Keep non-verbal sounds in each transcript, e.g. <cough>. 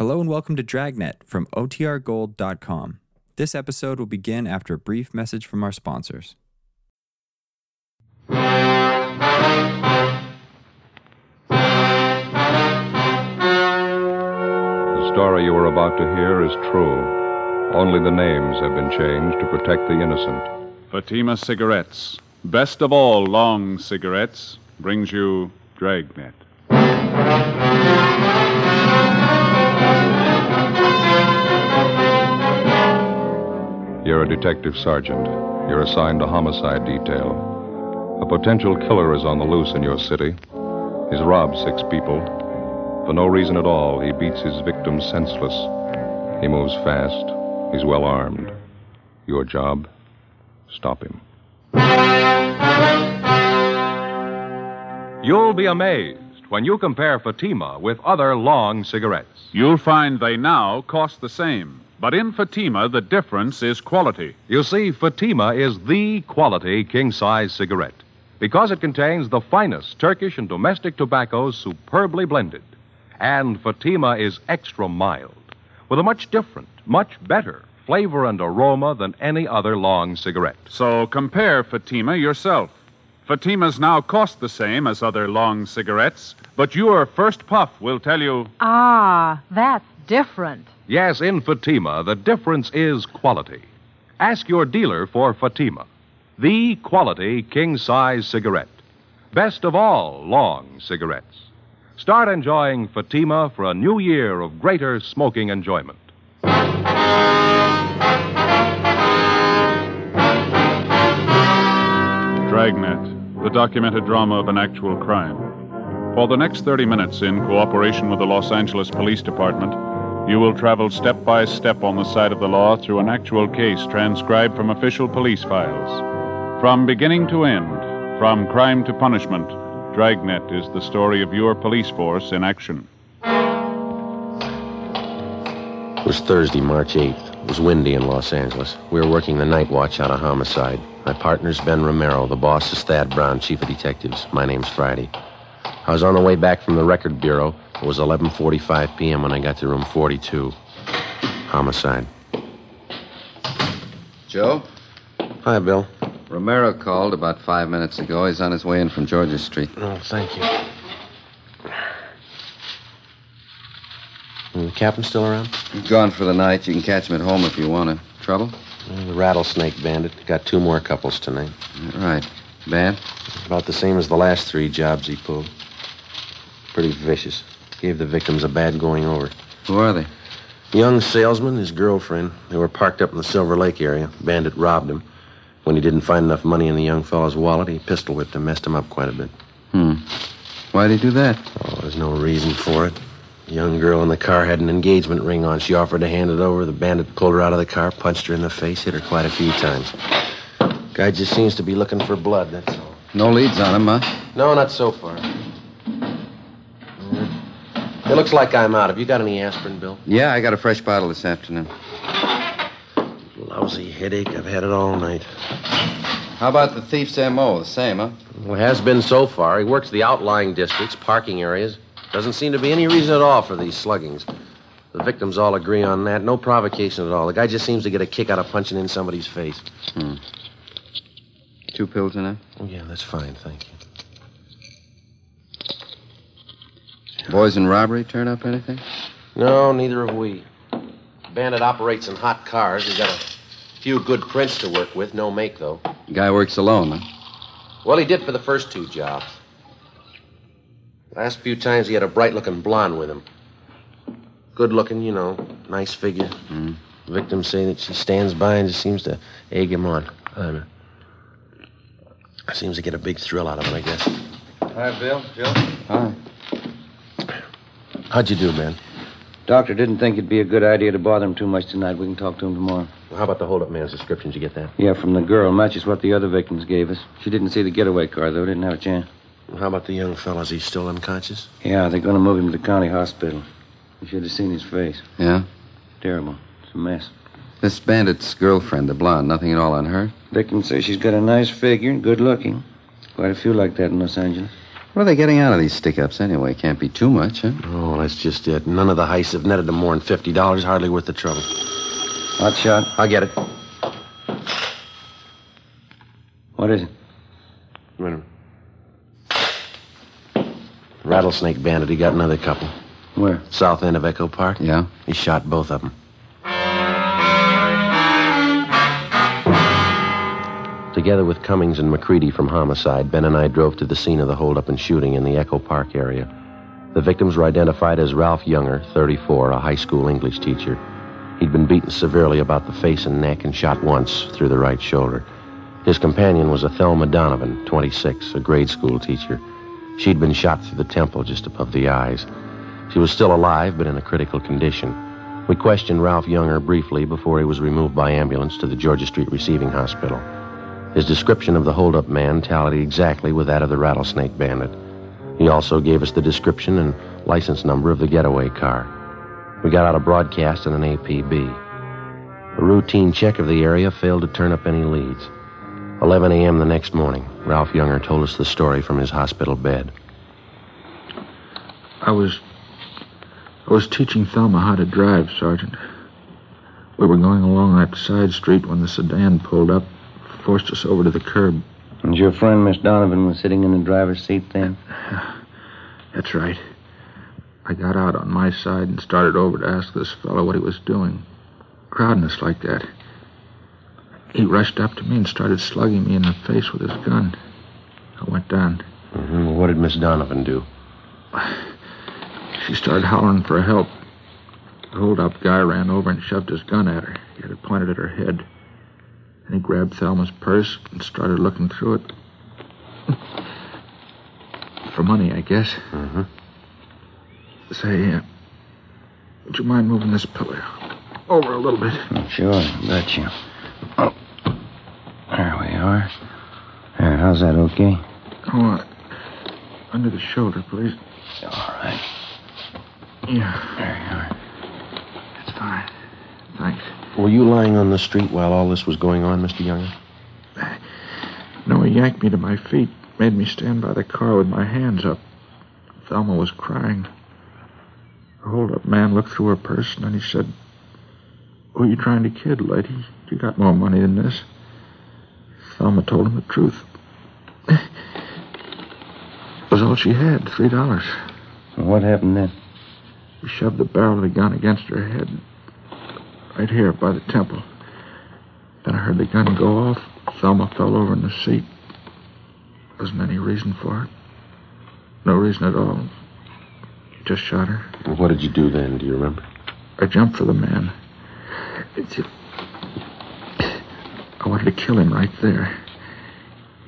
Hello and welcome to Dragnet from OTRGold.com. This episode will begin after a brief message from our sponsors. The story you are about to hear is true. Only the names have been changed to protect the innocent. Fatima Cigarettes, best of all long cigarettes, brings you Dragnet. You're a detective sergeant. You're assigned to homicide detail. A potential killer is on the loose in your city. He's robbed six people. For no reason at all, he beats his victims senseless. He moves fast. He's well armed. Your job? Stop him. You'll be amazed when you compare Fatima with other long cigarettes. You'll find they now cost the same. But in Fatima, the difference is quality. You see, Fatima is the quality king size cigarette because it contains the finest Turkish and domestic tobaccos superbly blended. And Fatima is extra mild with a much different, much better flavor and aroma than any other long cigarette. So compare Fatima yourself. Fatimas now cost the same as other long cigarettes, but your first puff will tell you Ah, that's different. Yes, in Fatima, the difference is quality. Ask your dealer for Fatima, the quality king size cigarette. Best of all long cigarettes. Start enjoying Fatima for a new year of greater smoking enjoyment. Dragnet, the documented drama of an actual crime. For the next 30 minutes, in cooperation with the Los Angeles Police Department, you will travel step by step on the side of the law through an actual case transcribed from official police files. From beginning to end, from crime to punishment, Dragnet is the story of your police force in action. It was Thursday, March 8th. It was windy in Los Angeles. We were working the night watch out of homicide. My partner's Ben Romero. The boss is Thad Brown, chief of detectives. My name's Friday. I was on the way back from the record bureau. It was 11:45 p.m. when I got to room 42. Homicide. Joe? Hi, Bill. Romero called about five minutes ago. He's on his way in from Georgia Street. Oh, thank you. The captain still around? He's gone for the night. You can catch him at home if you want to. Trouble? The rattlesnake bandit. Got two more couples tonight. Right. Bad? About the same as the last three jobs he pulled. Pretty vicious. Gave the victims a bad going over. Who are they? Young salesman, his girlfriend. They were parked up in the Silver Lake area. Bandit robbed him. When he didn't find enough money in the young fellow's wallet, he pistol whipped him, messed him up quite a bit. Hmm. Why'd he do that? Oh, there's no reason for it. The young girl in the car had an engagement ring on. She offered to hand it over. The bandit pulled her out of the car, punched her in the face, hit her quite a few times. Guy just seems to be looking for blood, that's all. No leads on him, huh? No, not so far. It looks like I'm out. Have you got any aspirin, Bill? Yeah, I got a fresh bottle this afternoon. Lousy headache. I've had it all night. How about the thief's M.O.? The same, huh? Well, it has been so far. He works the outlying districts, parking areas. Doesn't seem to be any reason at all for these sluggings. The victims all agree on that. No provocation at all. The guy just seems to get a kick out of punching in somebody's face. Hmm. Two pills in it? Oh, yeah, that's fine, thank you. Boys in robbery turn up anything? No, neither have we. Bandit operates in hot cars. He's got a few good prints to work with. No make, though. Guy works alone, huh? Well, he did for the first two jobs. Last few times he had a bright looking blonde with him. Good looking, you know, nice figure. Mm. Victims say that she stands by and just seems to egg him on. I don't know. Seems to get a big thrill out of it, I guess. Hi, Bill. Joe. Hi. How'd you do, man? Doctor didn't think it'd be a good idea to bother him too much tonight. We can talk to him tomorrow. Well, how about the holdup man's description? Did you get that? Yeah, from the girl. Matches what the other victims gave us. She didn't see the getaway car, though. Didn't have a chance. Well, how about the young fellow? Is he still unconscious? Yeah, they're going to move him to the county hospital. You should have seen his face. Yeah? Terrible. It's a mess. This bandit's girlfriend, the blonde, nothing at all on her? Victim says she's got a nice figure and good looking. Quite a few like that in Los Angeles. What are they getting out of these stick ups anyway? Can't be too much, huh? Oh, that's just it. None of the heists have netted them more than $50. Hardly worth the trouble. Hot shot. I'll get it. What is it? Wait a minute. Rattlesnake Bandit, he got another couple. Where? South end of Echo Park. Yeah? He shot both of them. Together with Cummings and McCready from Homicide, Ben and I drove to the scene of the holdup and shooting in the Echo Park area. The victims were identified as Ralph Younger, 34, a high school English teacher. He'd been beaten severely about the face and neck and shot once through the right shoulder. His companion was a Thelma Donovan, 26, a grade school teacher. She'd been shot through the temple just above the eyes. She was still alive, but in a critical condition. We questioned Ralph Younger briefly before he was removed by ambulance to the Georgia Street Receiving Hospital. His description of the holdup man tallied exactly with that of the rattlesnake bandit. He also gave us the description and license number of the getaway car. We got out a broadcast and an APB. A routine check of the area failed to turn up any leads. 11 a.m. the next morning, Ralph Younger told us the story from his hospital bed. I was. I was teaching Thelma how to drive, Sergeant. We were going along that side street when the sedan pulled up, forced us over to the curb. And your friend, Miss Donovan, was sitting in the driver's seat then? <sighs> That's right. I got out on my side and started over to ask this fellow what he was doing. Crowding us like that. He rushed up to me and started slugging me in the face with his gun. I went down. Mm-hmm. What did Miss Donovan do? <sighs> She started hollering for help. The hold-up guy ran over and shoved his gun at her. He had it pointed at her head. And he grabbed Thelma's purse and started looking through it. for money, I guess. Mm-hmm. Say, uh, would you mind moving this pillow over a little bit? Sure, bet you. Oh, there we are. There, how's that, okay? Oh, uh, under the shoulder, please. All right. Yeah, There you are. that's fine. Thanks. Were you lying on the street while all this was going on, Mr. Younger? No, he yanked me to my feet, made me stand by the car with my hands up. Thelma was crying. The hold-up man looked through her purse and then he said, Who are you trying to kid, lady? You got more money than this. Thelma told him the truth. It was all she had, three dollars. What happened then? He shoved the barrel of the gun against her head, right here by the temple. Then I heard the gun go off. Thelma fell over in the seat. Wasn't any reason for it. No reason at all. Just shot her. What did you do then? Do you remember? I jumped for the man. It's I wanted to kill him right there.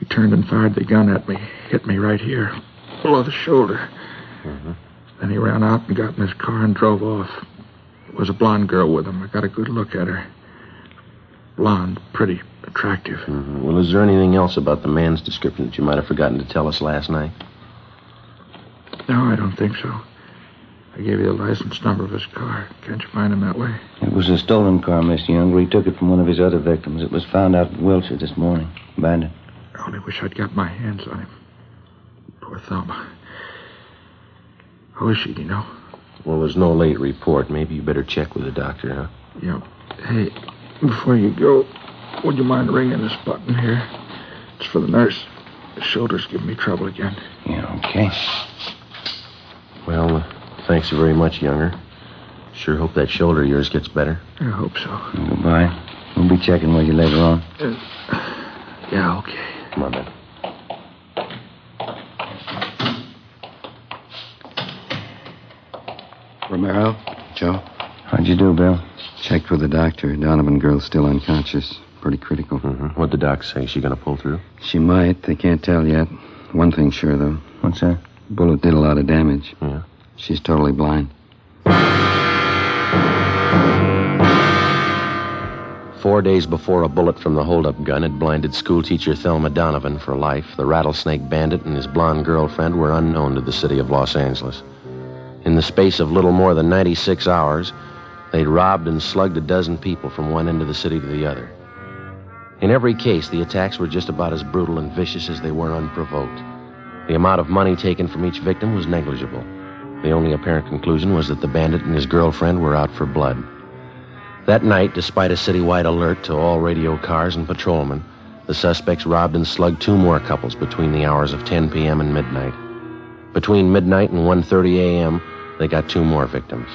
He turned and fired the gun at me, hit me right here, below the shoulder. Mm-hmm. Then he ran out and got in his car and drove off. There was a blonde girl with him. I got a good look at her. Blonde, pretty, attractive. Mm-hmm. Well, is there anything else about the man's description that you might have forgotten to tell us last night? No, I don't think so. I gave you the license number of his car. Can't you find him that way? It was a stolen car, Mr. Younger. He took it from one of his other victims. It was found out in Wilshire this morning. Abandoned. I only wish I'd got my hands on him. Poor Thelma. How is she, do you know? Well, there's no late report. Maybe you better check with the doctor, huh? Yeah. Hey, before you go, would you mind ringing this button here? It's for the nurse. The shoulder's giving me trouble again. Yeah, okay. Well, uh, thanks very much, Younger. Sure hope that shoulder of yours gets better. I hope so. Goodbye. We'll be checking with you later on. Yeah, okay. Come on, then. Romero? Joe? How'd you do, Bill? Checked with the doctor. Donovan girl's still unconscious. Pretty critical. Mm-hmm. What'd the doc say? She gonna pull through? She might. They can't tell yet. One thing's sure, though. What's that? Bullet did a lot of damage. Yeah. She's totally blind. Four days before a bullet from the holdup gun had blinded schoolteacher Thelma Donovan for life, the rattlesnake bandit and his blonde girlfriend were unknown to the city of Los Angeles. In the space of little more than 96 hours, they'd robbed and slugged a dozen people from one end of the city to the other. In every case, the attacks were just about as brutal and vicious as they were unprovoked. The amount of money taken from each victim was negligible. The only apparent conclusion was that the bandit and his girlfriend were out for blood. That night, despite a citywide alert to all radio cars and patrolmen, the suspects robbed and slugged two more couples between the hours of 10 p.m. and midnight. Between midnight and 1:30 a.m., they got two more victims.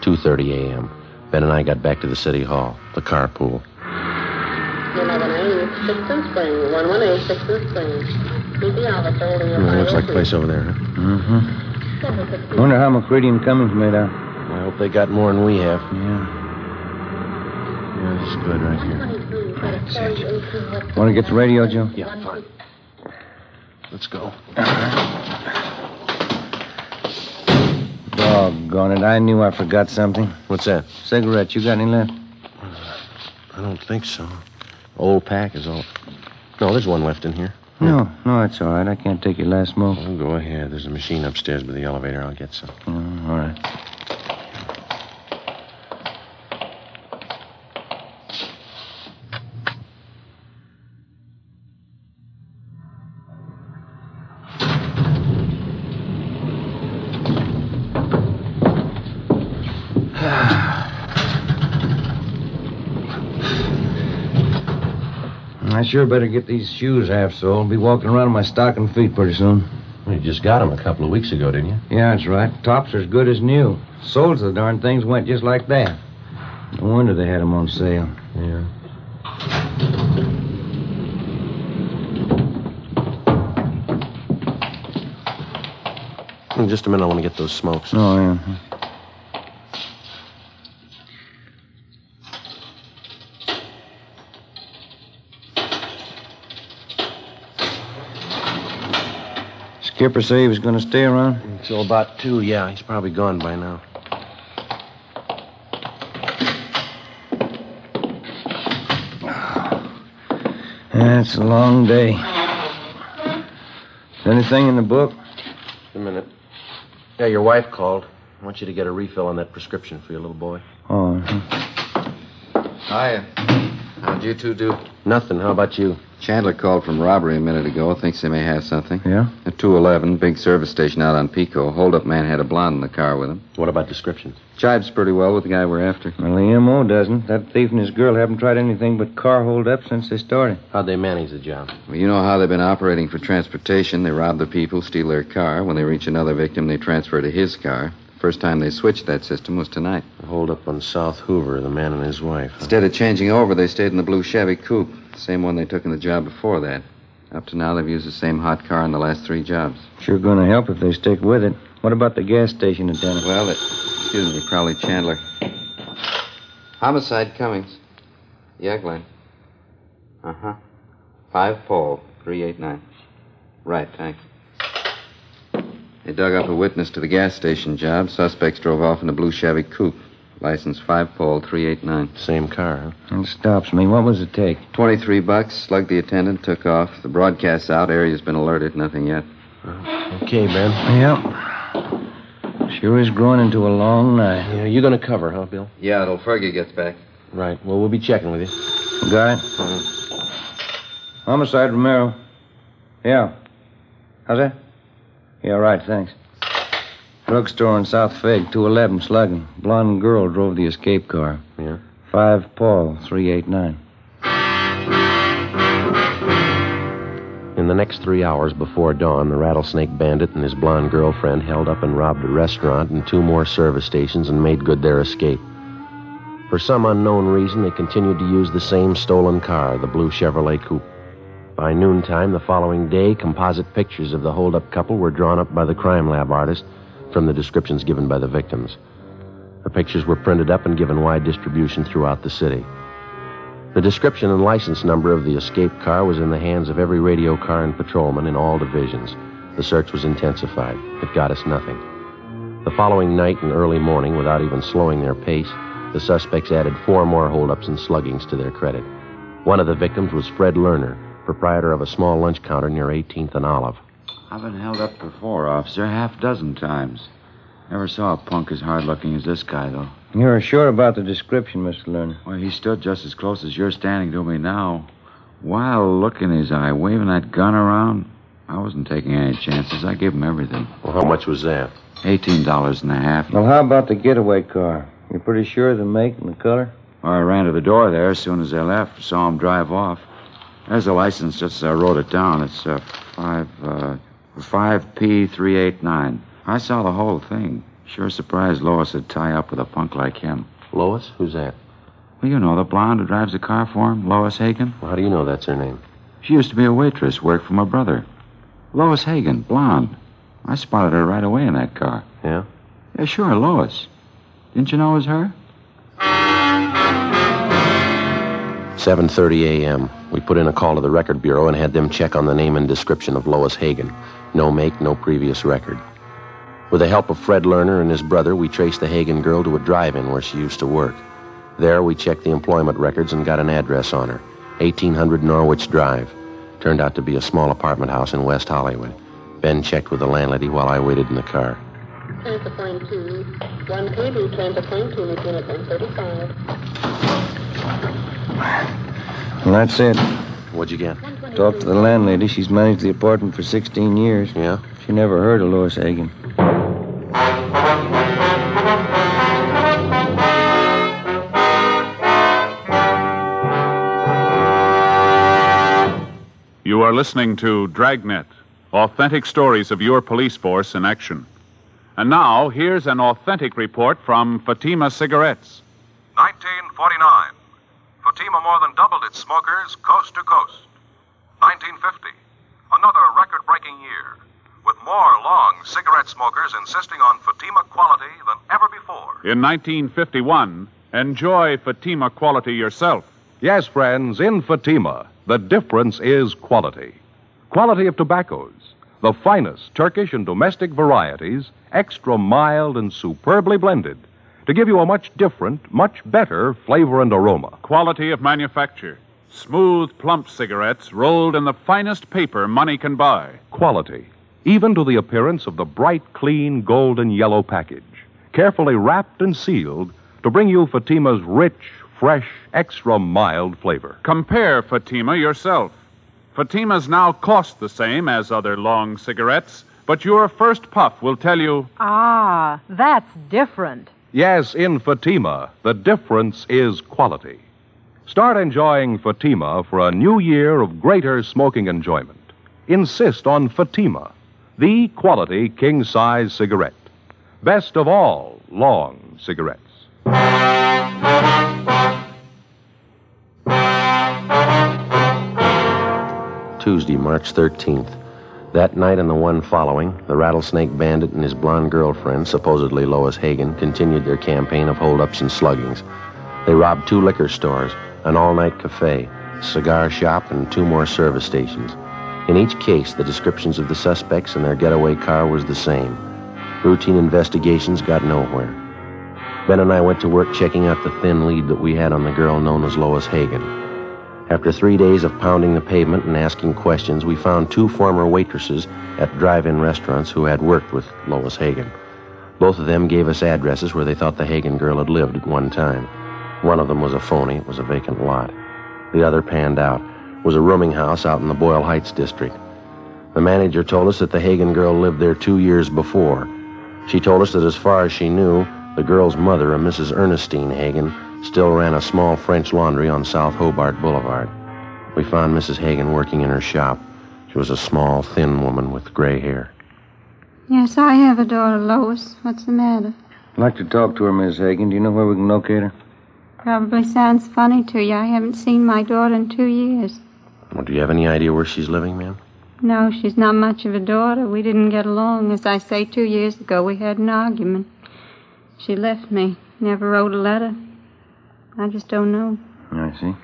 2:30 a.m. Ben and I got back to the city hall, the carpool. 11A, Sixth and Spring, 118 Sixth and Spring. Meet the officer holding your looks like a place over there, huh? Mm-hmm. Wonder how McCready and Cummings made out. I hope they got more than we have. Yeah. Yeah, this is good right here. Want to get the radio, Joe? Yeah, fine. Let's go. Doggone it. I knew I forgot something. What's that? Cigarette. You got any left? I don't think so. Old pack is all. No, there's one left in here. No, no, it's all right. I can't take your last smoke. Oh, go ahead. There's a machine upstairs by the elevator. I'll get some. Oh, all right. Sure better get these shoes half soled. Be walking around in my stocking feet pretty soon. You just got them a couple of weeks ago, didn't you? Yeah, that's right. Tops are as good as new. Soles of the darn things went just like that. No wonder they had 'em on sale. Yeah. In just a minute, I want to get those smokes. Oh, yeah. Skipper say he was going to stay around? Until about two, yeah. He's probably gone by now. That's a long day. Anything in the book? Just a minute. Yeah, your wife called. I want you to get a refill on that prescription for your little boy. Oh, uh-huh. Hiya. How'd you two do? Nothing. How about you? Chandler called from robbery a minute ago. Thinks they may have something. yeah? At 211, big service station out on Pico. Hold-up man had a blonde in the car with him. What about descriptions? Jibes pretty well with the guy we're after. Well, the M.O. doesn't. That thief and his girl haven't tried anything but car hold up since they started. How'd they manage the job? Well, you know how they've been operating for transportation. They rob the people, steal their car. When they reach another victim, they transfer to his car. First time they switched that system was tonight. Hold up on South Hoover, the man and his wife. huh? Instead of changing over, they stayed in the blue Chevy coupe. Same one they took in the job before that. Up to now, they've used the same hot car in the last three jobs. Sure going to help if they stick with it. What about the gas station attendant? Well, it, excuse me, probably Chandler. Homicide Cummings. Yeah, Glenn. Uh huh. Five Paul, 389. Right, thanks. They dug up a witness to the gas station job. Suspects drove off in a blue Chevy coupe. License 5 Paul, 389. Same car, huh? It stops me. What was it take? 23 bucks. Slugged the attendant, took off. The broadcast's out. Area's been alerted. Nothing yet. Uh, okay, Ben. Yep. Sure is growing into a long night. Yeah, you're going to cover, huh, Bill? Yeah, till Fergie gets back. Right. Well, we'll be checking with you. Got it? Homicide, Romero. Yeah. How's that? Yeah, right, thanks. Drugstore in South Fig, 211, slugging. Blonde girl drove the escape car. Yeah. 5 Paul, 389. In the next three hours before dawn, the rattlesnake bandit and his blonde girlfriend held up and robbed a restaurant and two more service stations and made good their escape. For some unknown reason, they continued to use the same stolen car, the blue Chevrolet Coupe. By noontime the following day, composite pictures of the holdup couple were drawn up by the crime lab artist from the descriptions given by the victims. The pictures were printed up and given wide distribution throughout the city. The description and license number of the escape car was in the hands of every radio car and patrolman in all divisions. The search was intensified. It got us nothing. The following night and early morning, without even slowing their pace, the suspects added four more holdups and sluggings to their credit. One of the victims was Fred Lerner, proprietor of a small lunch counter near 18th and Olive. I've been held up before, officer, half dozen times. Never saw a punk as hard looking as this guy, though. You're sure about the description, Mr. Lerner? Well, he stood just as close as you're standing to me now. Wild look in his eye, waving that gun around. I wasn't taking any chances. I gave him everything. Well, how much was that? Eighteen dollars and a half. Well, how about the getaway car? You're pretty sure of the make and the color? Well, I ran to the door there as soon as they left. Saw him drive off. There's the license, just I wrote it down. It's uh, five uh, five P three eight nine. I saw the whole thing. Sure surprised Lois would tie up with a punk like him. Lois? Who's that? Well, you know the blonde who drives the car for him, Lois Hagen. Well, how do you know that's her name? She used to be a waitress, worked for my brother. Lois Hagen, blonde. I spotted her right away in that car. Yeah? Yeah, sure, Lois. Didn't you know it was her? 7:30 a.m. We put in a call to the record bureau and had them check on the name and description of Lois Hagen. No make, no previous record. With the help of Fred Lerner and his brother, we traced the Hagen girl to a drive-in where she used to work. There, we checked the employment records and got an address on her. 1800 Norwich Drive. Turned out to be a small apartment house in West Hollywood. Ben checked with the landlady while I waited in the car. Transfer point two. Two, unit 135. Well, that's it. What'd you get? Talked to the landlady. She's managed the apartment for 16 years. Yeah? She never heard of Lois Hagen. You are listening to Dragnet, authentic stories of your police force in action. And now, here's an authentic report from Fatima Cigarettes. 1949. Fatima more than doubled its smokers coast to coast. 1950. Another record breaking year, with more long cigarette smokers insisting on Fatima quality than ever before. In 1951, enjoy Fatima quality yourself. Yes, friends, in Fatima, the difference is quality. Quality of tobaccos, the finest Turkish and domestic varieties, extra mild and superbly blended, to give you a much different, much better flavor and aroma. Quality of manufacture. Smooth, plump cigarettes rolled in the finest paper money can buy. Quality, even to the appearance of the bright, clean, golden yellow package, carefully wrapped and sealed to bring you Fatima's rich, fresh, extra mild flavor. Compare Fatima yourself. Fatimas now cost the same as other long cigarettes, but your first puff will tell you Ah, that's different. Yes, in Fatima, the difference is quality. Start enjoying Fatima for a new year of greater smoking enjoyment. Insist on Fatima, the quality king size cigarette. Best of all long cigarettes. Tuesday, March 13th. That night and the one following, the Rattlesnake Bandit and his blonde girlfriend, supposedly Lois Hagen, continued their campaign of holdups and sluggings. They robbed two liquor stores, an all night cafe, cigar shop, and two more service stations. In each case, the descriptions of the suspects and their getaway car was the same. Routine investigations got nowhere. Ben and I went to work checking out the thin lead that we had on the girl known as Lois Hagen. After three days of pounding the pavement and asking questions, we found two former waitresses at drive in restaurants who had worked with Lois Hagen. Both of them gave us addresses where they thought the Hagen girl had lived at one time. One of them was a phony, it was a vacant lot. The other panned out, it was a rooming house out in the Boyle Heights district. The manager told us that the Hagen girl lived there two years before. She told us that as far as she knew, the girl's mother, a Mrs. Ernestine Hagen, still ran a small French laundry on South Hobart Boulevard. We found Mrs. Hagen working in her shop. She was a small, thin woman with gray hair. Yes, I have a daughter, Lois. What's the matter? I'd like to talk to her, Miss Hagen. Do you know where we can locate her? Probably sounds funny to you. I haven't seen my daughter in two years. Well, do you have any idea where she's living, ma'am? No, she's not much of a daughter. We didn't get along. As I say, two years ago we had an argument. She left me. Never wrote a letter. I just don't know. I see.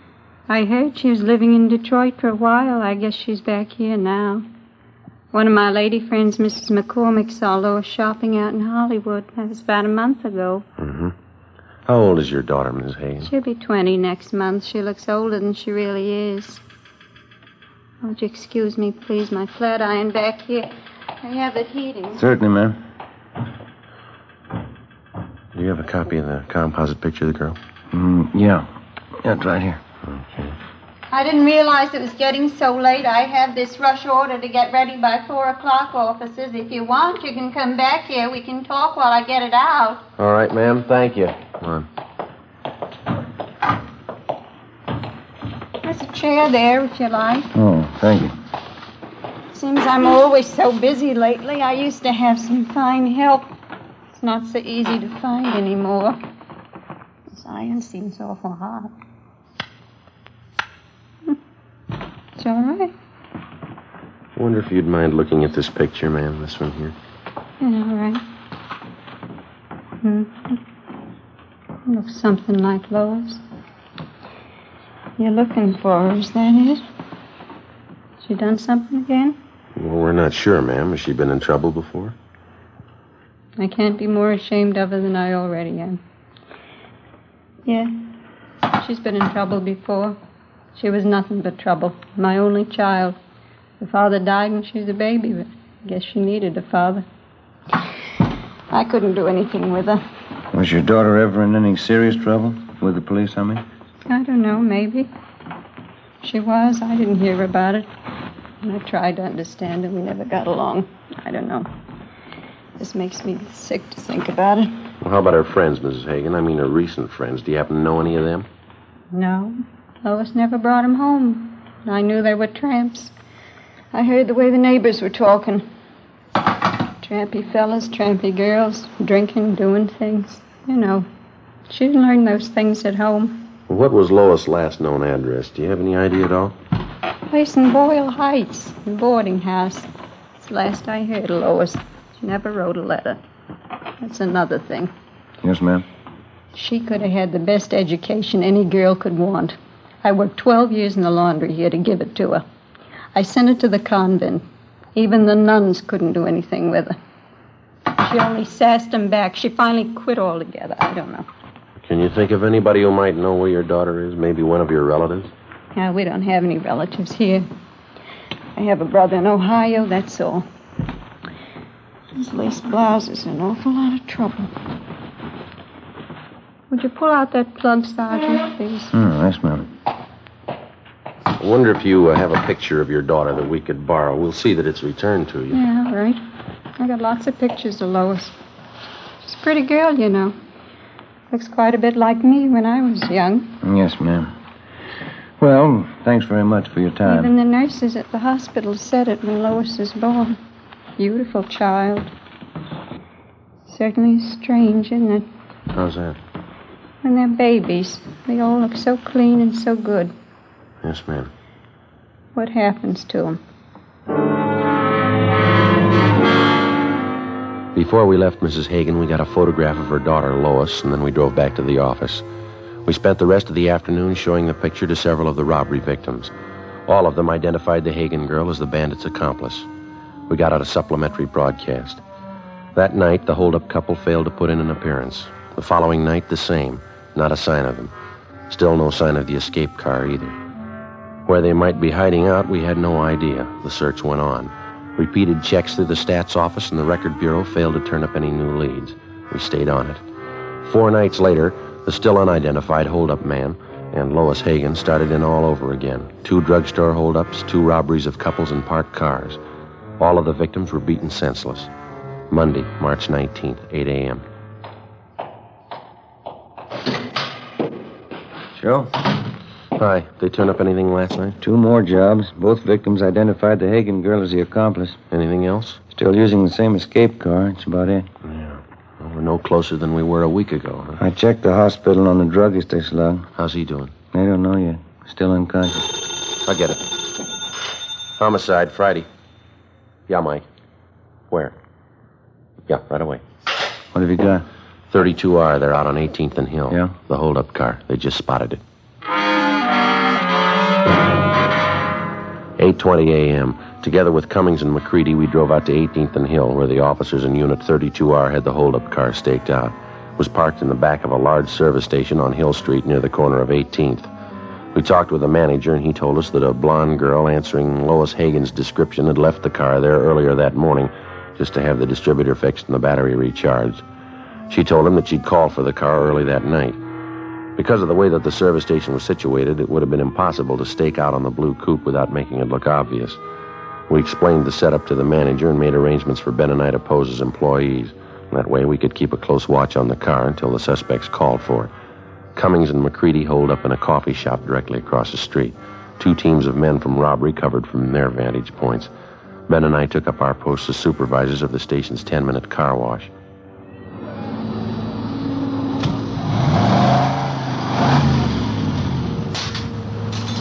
I heard she was living in Detroit for a while. I guess she's back here now. One of my lady friends, Mrs. McCormick, saw Lois shopping out in Hollywood. That was about a month ago. Mm-hmm. How old is your daughter, Miss Hagen? She'll be 20 next month. She looks older than she really is. Won't you excuse me, please? My flat iron back here. I have it heating. Certainly, ma'am. Do you have a copy of the composite picture of the girl? Mm, yeah. Yeah, it's right here. Okay. I didn't realize it was getting so late. I have this rush order to get ready by four o'clock, officers. If you want, you can come back here. We can talk while I get it out. All right, ma'am. Thank you. Come on. There's a chair there if you like. Oh, thank you. Seems I'm always so busy lately. I used to have some fine help. It's not so easy to find anymore. Iron seems awful hot. It's all right. I wonder if you'd mind looking at this picture, ma'am. This one here. Yeah, all right. hmm Looks something like Lois. You're looking for her, is that it? She done something again? Well, we're not sure, ma'am. Has she been in trouble before? I can't be more ashamed of her than I already am. Yeah, she's been in trouble before. She was nothing but trouble. My only child. The father died when she was a baby, but I guess she needed a father. I couldn't do anything with her. Was your daughter ever in any serious trouble? With the police, I mean? I don't know, maybe. She was. I didn't hear about it. And I tried to understand her. We never got along. I don't know. This makes me sick to think about it. Well, how about her friends, Mrs. Hagen? I mean, her recent friends. Do you happen to know any of them? No. Lois never brought 'em home. I knew they were tramps. I heard the way the neighbors were talking. Trampy fellas, trampy girls, drinking, doing things. You know. She didn't learn those things at home. What was Lois' last known address? Do you have any idea at all? Place in Boyle Heights, the boarding house. It's the last I heard of Lois. She never wrote a letter. That's another thing. Yes, ma'am. She could have had the best education any girl could want. I worked 12 years in the laundry here to give it to her. I sent her to the convent. Even the nuns couldn't do anything with her. She only sassed them back. She finally quit altogether. I don't know. Can you think of anybody who might know where your daughter is? Maybe one of your relatives? Yeah, we don't have any relatives here. I have a brother in Ohio, that's all. His lace blouse is an awful lot of trouble. Would you pull out that plug, Sergeant, please? Hmm, yes, ma'am. I wonder if you uh, have a picture of your daughter that we could borrow. We'll see that it's returned to you. Yeah, all right. I got lots of pictures of Lois. She's a pretty girl, you know. Looks quite a bit like me when I was young. Yes, ma'am. Well, thanks very much for your time. Even the nurses at the hospital said it when Lois was born. Beautiful child. Certainly strange, isn't it? How's that? When they're babies, they all look so clean and so good. Yes, ma'am. What happens to them? Before we left Mrs. Hagen, we got a photograph of her daughter, Lois, and then we drove back to the office. We spent the rest of the afternoon showing the picture to several of the robbery victims. All of them identified the Hagen girl as the bandit's accomplice. We got out a supplementary broadcast. That night, the holdup couple failed to put in an appearance. The following night, the same. Not a sign of them. Still no sign of the escape car either. Where they might be hiding out, we had no idea. The search went on. Repeated checks through the stats office and the record bureau failed to turn up any new leads. We stayed on it. Four nights later, the still unidentified holdup man and Lois Hagen started in all over again. Two drugstore holdups, two robberies of couples in parked cars. All of the victims were beaten senseless. Monday, March 19th, 8 a.m. Joe? Hi. Did they turn up anything last night? Two more jobs. Both victims identified the Hagen girl as the accomplice. Anything else? Still using the same escape car. That's about it. Yeah. Well, we're no closer than we were a week ago, huh? I checked the hospital on the druggist they slugged. How's he doing? They don't know yet. Still unconscious. I get it. Homicide, Friday. Yeah, Mike. Where? Yeah, right away. What have you got? 32R. They're out on 18th and Hill. Yeah? The holdup car. They just spotted it. 8.20 a.m. Together with Cummings and McCready, we drove out to 18th and Hill, where the officers in Unit 32R had the holdup car staked out. It was parked in the back of a large service station on Hill Street near the corner of 18th. We talked with the manager, and he told us that a blonde girl answering Lois Hagen's description had left the car there earlier that morning just to have the distributor fixed and the battery recharged. She told him that she'd called for the car early that night. Because of the way that the service station was situated, it would have been impossible to stake out on the blue coupe without making it look obvious. We explained the setup to the manager and made arrangements for Ben and I to pose as employees. That way, we could keep a close watch on the car until the suspects called for it. Cummings and McCready holed up in a coffee shop directly across the street. Two teams of men from robbery covered from their vantage points. Ben and I took up our posts as supervisors of the station's 10 minute car wash.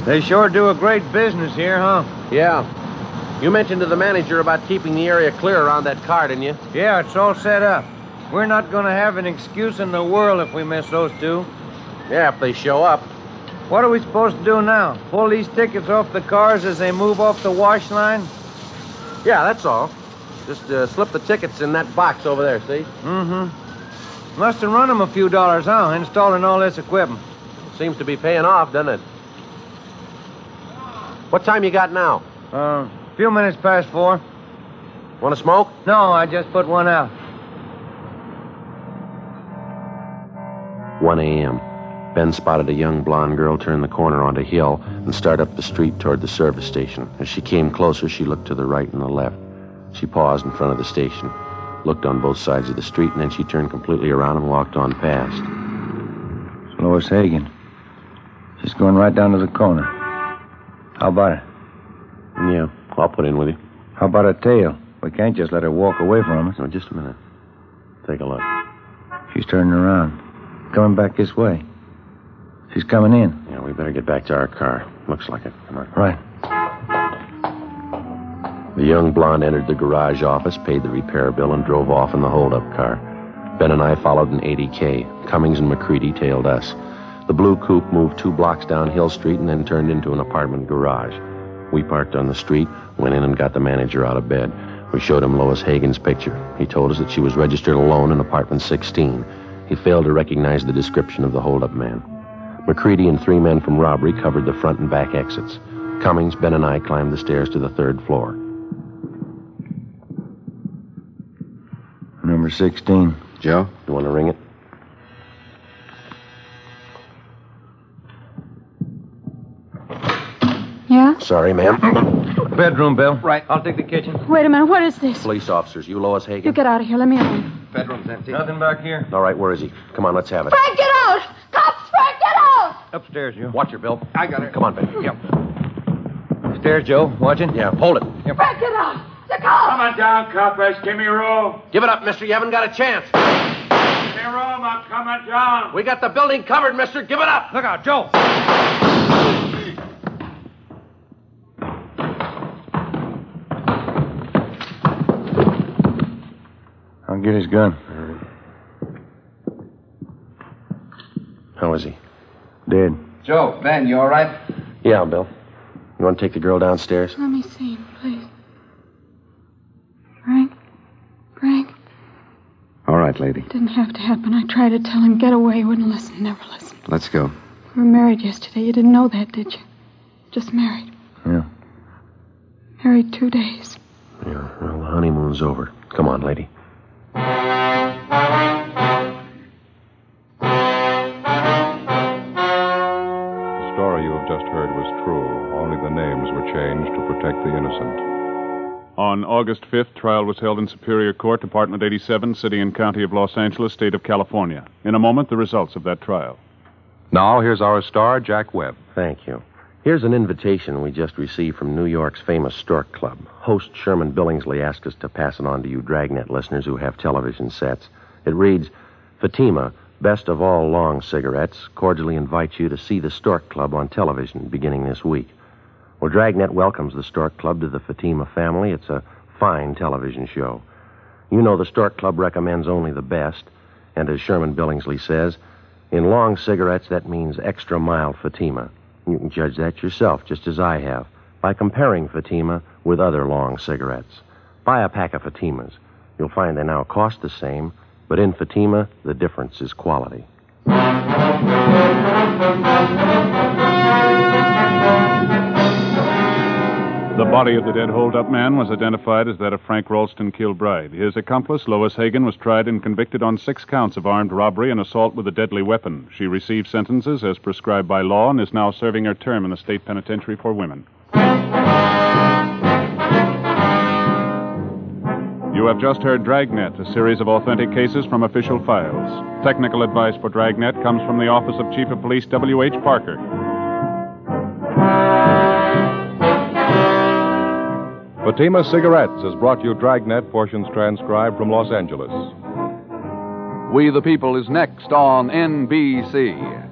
They sure do a great business here, huh? Yeah. You mentioned to the manager about keeping the area clear around that car, didn't you? Yeah, it's all set up. We're not going to have an excuse in the world if we miss those two. Yeah, if they show up. What are we supposed to do now? Pull these tickets off the cars as they move off the wash line? Yeah, that's all. Just uh, slip the tickets in that box over there, see? Mm-hmm. Must have run them a few dollars, huh? Installing all this equipment. Seems to be paying off, doesn't it? What time you got now? Uh, a few minutes past four. Want to smoke? No, I just put one out. 1 a.m. Ben spotted a young blonde girl turn the corner onto Hill and start up the street toward the service station. As she came closer, she looked to the right and the left. She paused in front of the station, looked on both sides of the street, and then she turned completely around and walked on past. It's Lois Hagen. She's going right down to the corner. How about it? Yeah, I'll put in with you. How about a tail? We can't just let her walk away from us. No, just a minute. Take a look. She's turning around. Coming back this way. She's coming in. Yeah, we better get back to our car. Looks like it. Come on. Right. The young blonde entered the garage office, paid the repair bill, and drove off in the holdup car. Ben and I followed in 80K. Cummings and McCready tailed us. The blue coupe moved two blocks down Hill Street and then turned into an apartment garage. We parked on the street, went in and got the manager out of bed. We showed him Lois Hagen's picture. He told us that she was registered alone in apartment 16. He failed to recognize the description of the holdup man. McCready and three men from robbery covered the front and back exits. Cummings, Ben, and I climbed the stairs to the third floor. Number 16. Joe? You want to ring it? Yeah? Sorry, ma'am. <coughs> Bedroom, Bill. Right, I'll take the kitchen. Wait a minute. What is this? Police officers. You Lois Hagen? You get out of here. Let me alone. Bedroom's empty. Nothing back here. All right, where is he? Come on, let's have it. Frank, get out! Cops, Frank, get out! Upstairs, you. Watch her, Bill. I got her. Come on, Ben. Yep. Stairs, Joe. Watching? Yeah, hold it. Frank, get out! The cops! Come on down, coppers. Give me room. Give it up, mister. You haven't got a chance. Give me room. I'm coming down. We got the building covered, mister. Give it up. Look out, Joe. I'll get his gun. How is he? Dead. Joe, Ben, you all right? Yeah, Bill. You want to take the girl downstairs? Let me see him, please. Frank? Frank? All right, lady. Didn't have to happen. I tried to tell him, get away. He wouldn't listen. Never listen. Let's go. We were married yesterday. You didn't know that, did you? Just married. Yeah. Married two days. Yeah, well, the honeymoon's over. Come on, lady. Was true. Only the names were changed to protect the innocent. On August 5th, trial was held in Superior Court, Department 87, City and County of Los Angeles, State of California. In a moment, the results of that trial. Now, here's our star, Jack Webb. Thank you. Here's an invitation we just received from New York's famous Stork Club. Host Sherman Billingsley asked us to pass it on to you Dragnet listeners who have television sets. It reads Fatima, best of all long cigarettes, cordially invites you to see the Stork Club on television beginning this week. Well, Dragnet welcomes the Stork Club to the Fatima family. It's a fine television show. You know the Stork Club recommends only the best, and as Sherman Billingsley says, in long cigarettes, that means extra mild Fatima. You can judge that yourself, just as I have, by comparing Fatima with other long cigarettes. Buy a pack of Fatimas. You'll find they now cost the same, but in Fatima, the difference is quality. The body of the dead holdup man was identified as that of Frank Ralston Kilbride. His accomplice, Lois Hagen, was tried and convicted on six counts of armed robbery and assault with a deadly weapon. She received sentences as prescribed by law and is now serving her term in the state penitentiary for women. You have just heard Dragnet, a series of authentic cases from official files. Technical advice for Dragnet comes from the Office of Chief of Police W.H. Parker. Fatima Cigarettes has brought you Dragnet portions transcribed from Los Angeles. We the People is next on NBC.